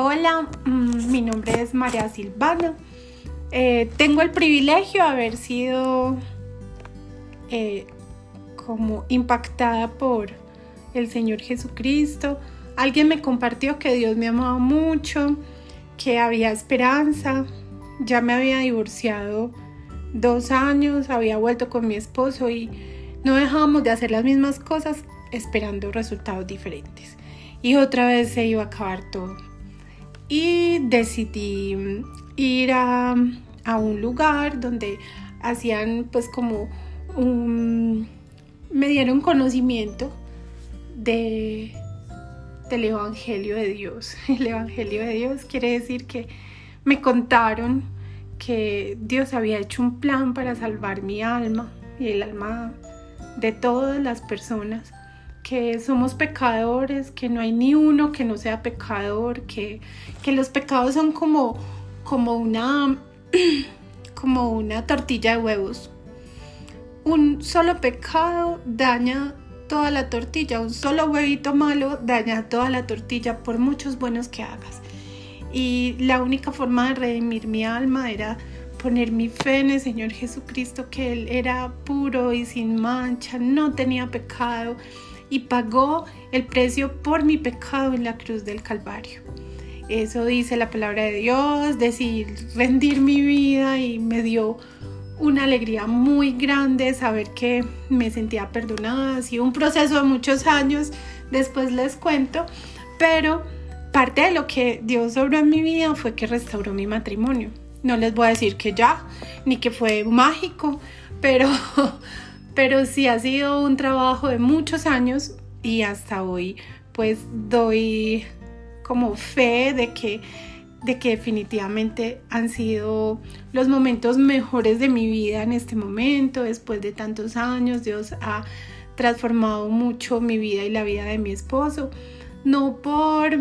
Hola, mm, mi nombre es María Silvana. Eh, tengo el privilegio de haber sido eh, como impactada por el Señor Jesucristo. Alguien me compartió que Dios me amaba mucho, que había esperanza. Ya me había divorciado dos años, había vuelto con mi esposo y no dejábamos de hacer las mismas cosas esperando resultados diferentes. Y otra vez se iba a acabar todo y decidí ir a, un lugar donde hacían pues como un, me dieron conocimiento de, del Evangelio de Dios. El Evangelio de Dios quiere decir que me contaron que Dios había hecho un plan para salvar mi alma y el alma de todas las personas que somos pecadores, que no hay ni uno que no sea pecador, que, que los pecados son como, como, una, como una tortilla de huevos. Un solo pecado daña toda la tortilla, un solo huevito malo daña toda la tortilla por muchos buenos que hagas. Y la única forma de redimir mi alma era poner mi fe en el Señor Jesucristo, que Él era puro y sin mancha, no tenía pecado y pagó el precio por mi pecado en la cruz del Calvario. Eso dice la palabra de Dios, decir, rendir mi vida y me dio una alegría muy grande saber que me sentía perdonada. Ha sido un proceso de muchos años, después les cuento, pero parte de lo que Dios obró en mi vida fue que restauró mi matrimonio. No les voy a decir que ya, ni que fue mágico, pero pero sí ha sido un trabajo de muchos años y hasta hoy pues doy como fe de que de que definitivamente han sido los momentos mejores de mi vida en este momento, después de tantos años, Dios ha transformado mucho mi vida y la vida de mi esposo, no por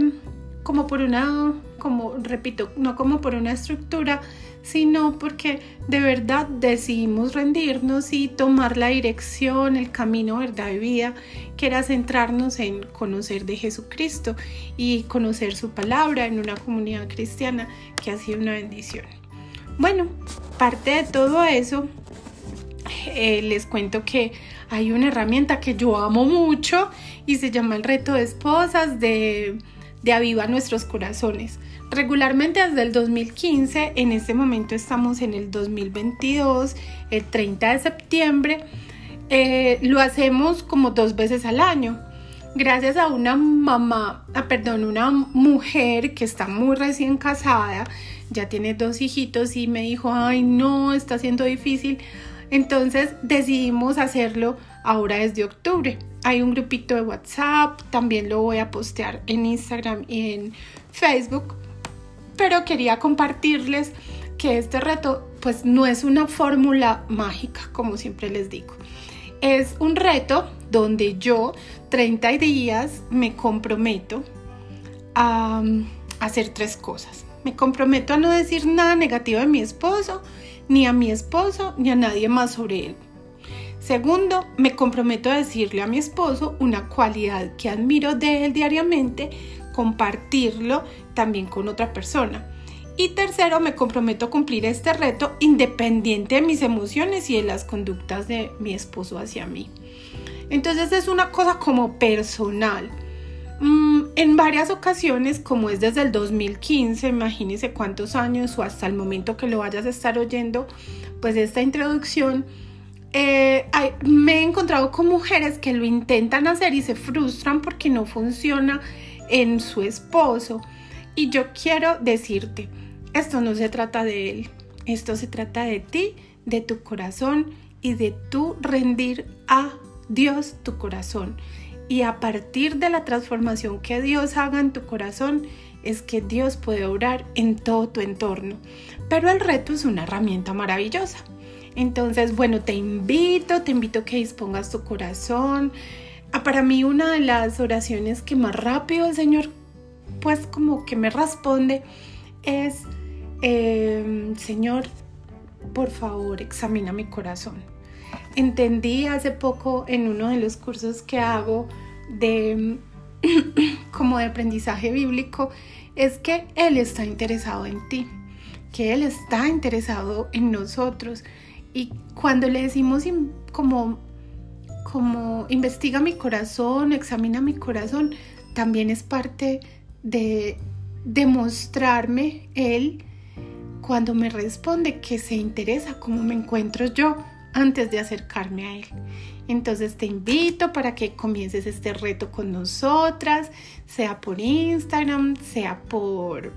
como por una como repito, no como por una estructura, sino porque de verdad decidimos rendirnos y tomar la dirección, el camino, verdad y vida, que era centrarnos en conocer de Jesucristo y conocer su palabra en una comunidad cristiana que ha sido una bendición. Bueno, parte de todo eso, eh, les cuento que hay una herramienta que yo amo mucho y se llama el reto de esposas de, de Aviva Nuestros Corazones regularmente desde el 2015, en este momento estamos en el 2022, el 30 de septiembre, eh, lo hacemos como dos veces al año. Gracias a una mamá, ah, perdón, una mujer que está muy recién casada, ya tiene dos hijitos y me dijo, ay no, está siendo difícil. Entonces decidimos hacerlo ahora desde octubre. Hay un grupito de WhatsApp, también lo voy a postear en Instagram y en Facebook pero quería compartirles que este reto pues no es una fórmula mágica, como siempre les digo. Es un reto donde yo 30 días me comprometo a, hacer tres cosas. Me comprometo a no decir nada negativo de mi esposo, ni a mi esposo, ni a nadie más sobre él. Segundo, me comprometo a decirle a mi esposo una cualidad que admiro de él diariamente compartirlo también con otra persona. Y tercero, me comprometo a cumplir este reto independiente de mis emociones y de las conductas de mi esposo hacia mí. Entonces es una cosa como personal. Mm, en varias ocasiones, como es desde el 2015, imagínense cuántos años o hasta el momento que lo vayas a estar oyendo, pues esta introducción, eh, me he encontrado con mujeres que lo intentan hacer y se frustran porque no funciona en su esposo. Y yo quiero decirte, esto no se trata de él, esto se trata de ti, de tu corazón y de tu rendir a Dios tu corazón. Y a partir de la transformación que Dios haga en tu corazón, es que Dios puede obrar en todo tu entorno. Pero el reto es una herramienta maravillosa. Entonces, bueno, te invito, te invito a que dispongas tu corazón, Ah, para mí una de las oraciones que más rápido el Señor pues como que me responde es, em, Señor, por favor, examina mi corazón. Entendí hace poco en uno de los cursos que hago de como de aprendizaje bíblico es que Él está interesado en ti, que Él está interesado en nosotros. Y cuando le decimos como, como investiga mi corazón, examina mi corazón, también es parte de demostrarme Él cuando me responde que se interesa cómo me encuentro yo antes de acercarme a Él. Entonces te invito para que comiences este reto con nosotras, sea por Instagram, sea por,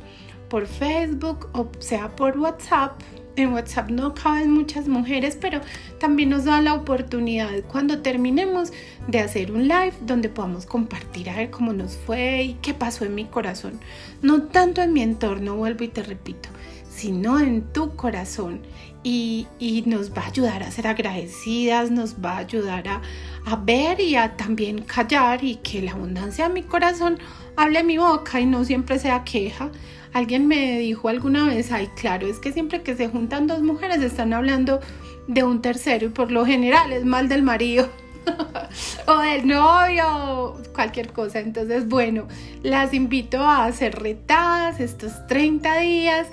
por Facebook o sea por WhatsApp. En WhatsApp no caben muchas mujeres, pero también nos da la oportunidad cuando terminemos de hacer un live donde podamos compartir a ver cómo nos fue y qué pasó en mi corazón. No tanto en mi entorno, vuelvo y te repito, sino en tu corazón y, nos va a ayudar a ser agradecidas, nos va a ayudar a, a, ver y a también callar y que la abundancia de mi corazón hable mi boca y no siempre sea queja. Alguien me dijo alguna vez, ay claro, es que siempre que se juntan dos mujeres están hablando de un tercero y por lo general es mal del marido. o del novio, cualquier cosa. Entonces, bueno, las invito a ser retadas estos 30 días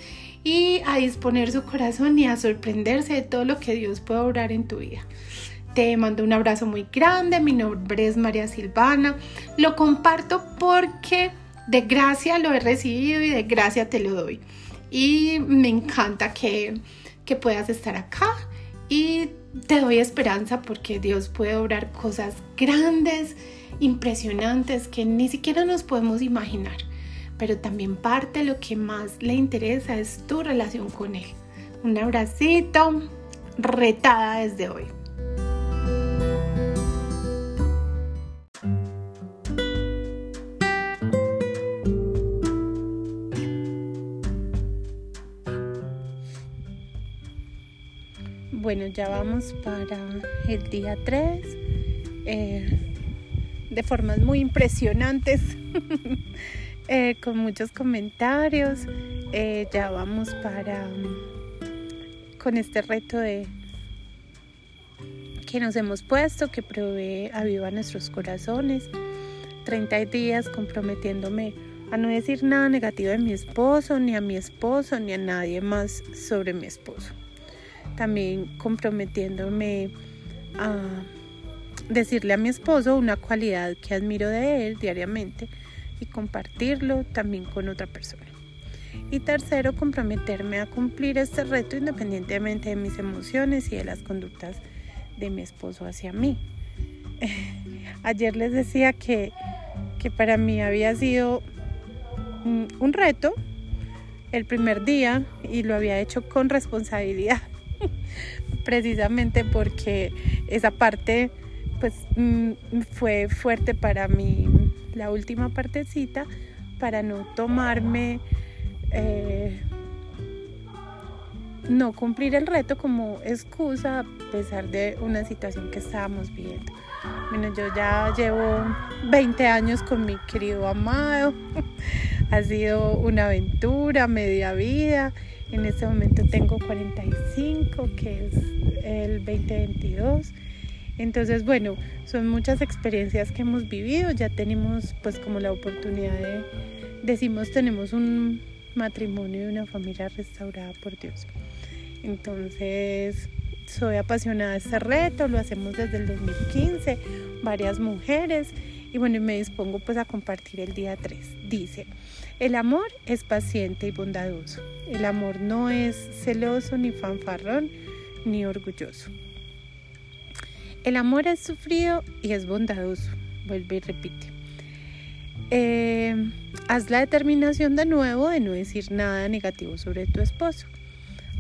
y a disponer su corazón y a sorprenderse de todo lo que Dios puede obrar en tu vida. Te mando un abrazo muy grande, mi nombre es María Silvana, lo comparto porque de gracia lo he recibido y de gracia te lo doy. Y me encanta que, que puedas estar acá y te doy esperanza porque Dios puede obrar cosas grandes, impresionantes que ni siquiera nos podemos imaginar pero también parte lo que más le interesa es tu relación con Él. Un abracito, retada desde hoy. Bueno, ya vamos para el día 3, eh, de formas muy impresionantes. Eh, con muchos comentarios. Eh, ya vamos para con este reto de que nos hemos puesto, que provee aviva nuestros corazones. 30 días comprometiéndome a no decir nada negativo de mi esposo, ni a mi esposo, ni a nadie más sobre mi esposo. También comprometiéndome a decirle a mi esposo una cualidad que admiro de él diariamente y compartirlo también con otra persona. Y tercero, comprometerme a cumplir este reto independientemente de mis emociones y de las conductas de mi esposo hacia mí. Ayer les decía que, que para mí había sido un reto el primer día y lo había hecho con responsabilidad, precisamente porque esa parte pues mm, fue fuerte para mí la última partecita para no tomarme, eh, no cumplir el reto como excusa a pesar de una situación que estábamos viviendo. Bueno, yo ya llevo 20 años con mi querido amado, ha sido una aventura, media vida. En este momento tengo 45, que es el 2022 entonces, bueno, son muchas experiencias que hemos vivido, ya tenemos pues como la oportunidad de, decimos, tenemos un matrimonio y una familia restaurada por Dios. Entonces, soy apasionada de este reto, lo hacemos desde el 2015, varias mujeres, y bueno, me dispongo pues a compartir el día 3. Dice, el amor es paciente y bondadoso, el amor no es celoso ni fanfarrón ni orgulloso. El amor es sufrido y es bondadoso. Vuelve y repite. Eh, haz la determinación de nuevo de no decir nada negativo sobre tu esposo.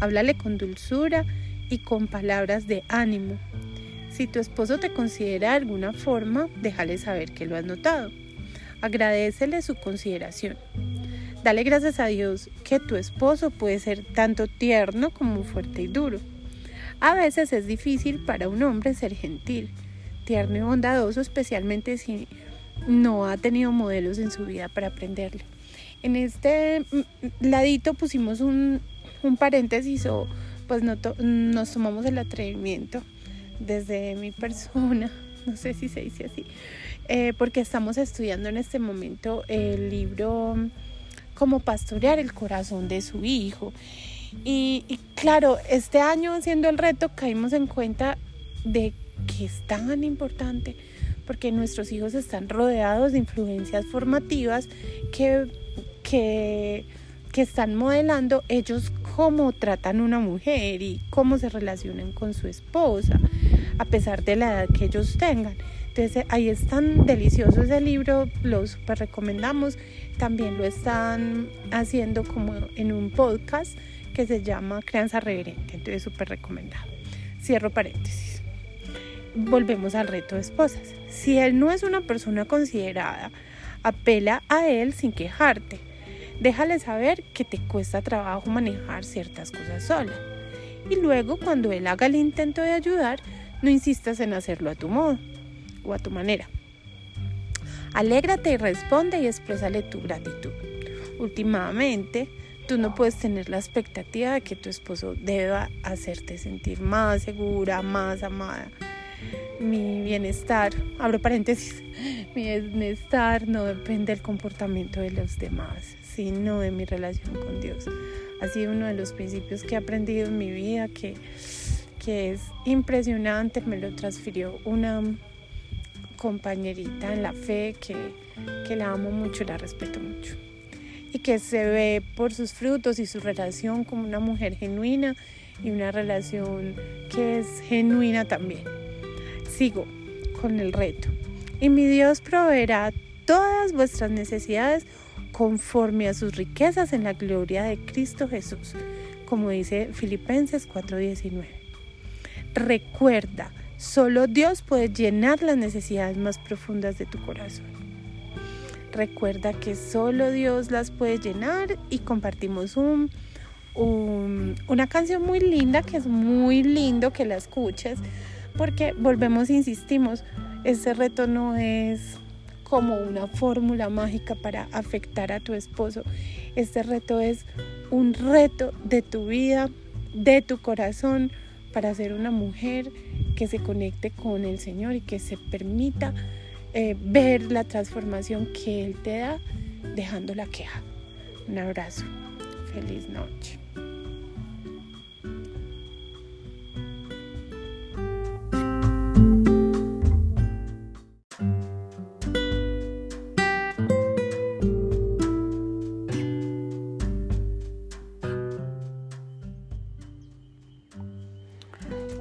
Háblale con dulzura y con palabras de ánimo. Si tu esposo te considera de alguna forma, déjale saber que lo has notado. Agradecele su consideración. Dale gracias a Dios que tu esposo puede ser tanto tierno como fuerte y duro. A veces es difícil para un hombre ser gentil, tierno y bondadoso, especialmente si no ha tenido modelos en su vida para aprenderlo. En este ladito pusimos un, paréntesis o pues nos tomamos el atrevimiento desde mi persona, no sé si se dice así, eh, porque estamos estudiando en este momento el libro como pastorear el corazón de su hijo. Y, y claro, este año haciendo el reto caímos en cuenta de que es tan importante porque nuestros hijos están rodeados de influencias formativas que, que, que están modelando ellos cómo tratan una mujer y cómo se relacionan con su esposa, a pesar de la edad que ellos tengan. Entonces ahí es tan delicioso ese libro, lo super recomendamos. También lo están haciendo como en un podcast que se llama Crianza Reverente, entonces súper recomendado. Cierro paréntesis. Volvemos al reto de esposas. Si él no es una persona considerada, apela a él sin quejarte. Déjale saber que te cuesta trabajo manejar ciertas cosas sola. Y luego, cuando él haga el intento de ayudar, no insistas en hacerlo a tu modo o a tu manera. Alégrate y responde y exprésale tu gratitud. Últimamente, tú no puedes tener la expectativa de que tu esposo deba hacerte sentir más segura, más amada. Mi bienestar, abro paréntesis, mi bienestar no depende del comportamiento de los demás, sino de mi relación con Dios. Ha sido uno de los principios que he aprendido en mi vida, que, que es impresionante, me lo transfirió una compañerita en la fe que, que la amo mucho, la respeto mucho que se ve por sus frutos y su relación como una mujer genuina y una relación que es genuina también sigo con el reto. Y mi Dios proveerá todas vuestras necesidades conforme a sus riquezas en la gloria de Cristo Jesús, como dice Filipenses 4:19. Recuerda, solo Dios puede llenar las necesidades más profundas de tu corazón. Recuerda que solo Dios las puede llenar y compartimos un, una canción muy linda que es muy lindo que la escuches porque volvemos, insistimos, ese reto no es como una fórmula mágica para afectar a tu esposo. Este reto es un reto de tu vida, de tu corazón, para ser una mujer que se conecte con el Señor y que se permita eh, ver la transformación que Él te da dejando la queja. Un abrazo. Feliz noche.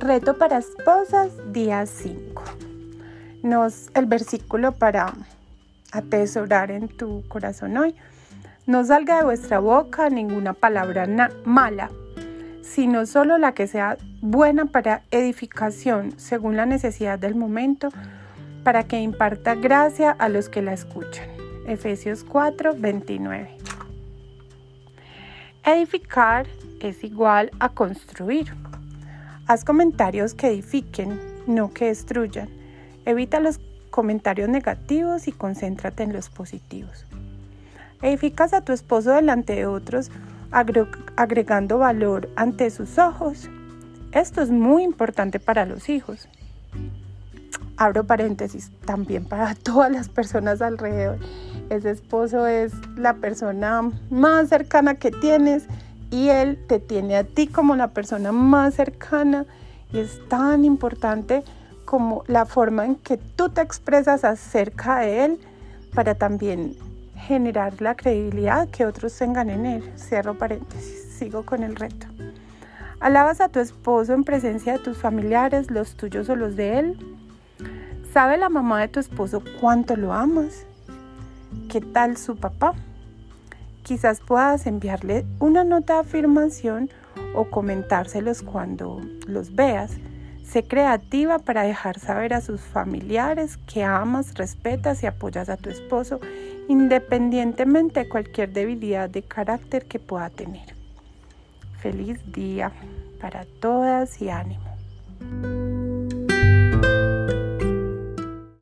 Reto para esposas, día 5. El versículo para atesorar en tu corazón hoy. No salga de vuestra boca ninguna palabra mala, sino solo la que sea buena para edificación según la necesidad del momento, para que imparta gracia a los que la escuchan. Efesios 4, 29. Edificar es igual a construir. Haz comentarios que edifiquen, no que destruyan. Evita los comentarios negativos y concéntrate en los positivos. Edificas a tu esposo delante de otros, agregando valor ante sus ojos. Esto es muy importante para los hijos. Abro paréntesis, también para todas las personas alrededor. Ese esposo es la persona más cercana que tienes y Él te tiene a ti como la persona más cercana y es tan importante como la forma en que tú te expresas acerca de Él para también generar la credibilidad que otros tengan en Él. Cierro paréntesis, sigo con el reto. Alabas a tu esposo en presencia de tus familiares, los tuyos o los de Él. ¿Sabe la mamá de tu esposo cuánto lo amas? ¿Qué tal su papá? Quizás puedas enviarle una nota de afirmación o comentárselos cuando los veas. Sé creativa para dejar saber a sus familiares que amas, respetas y apoyas a tu esposo independientemente de cualquier debilidad de carácter que pueda tener. Feliz día para todas y ánimo.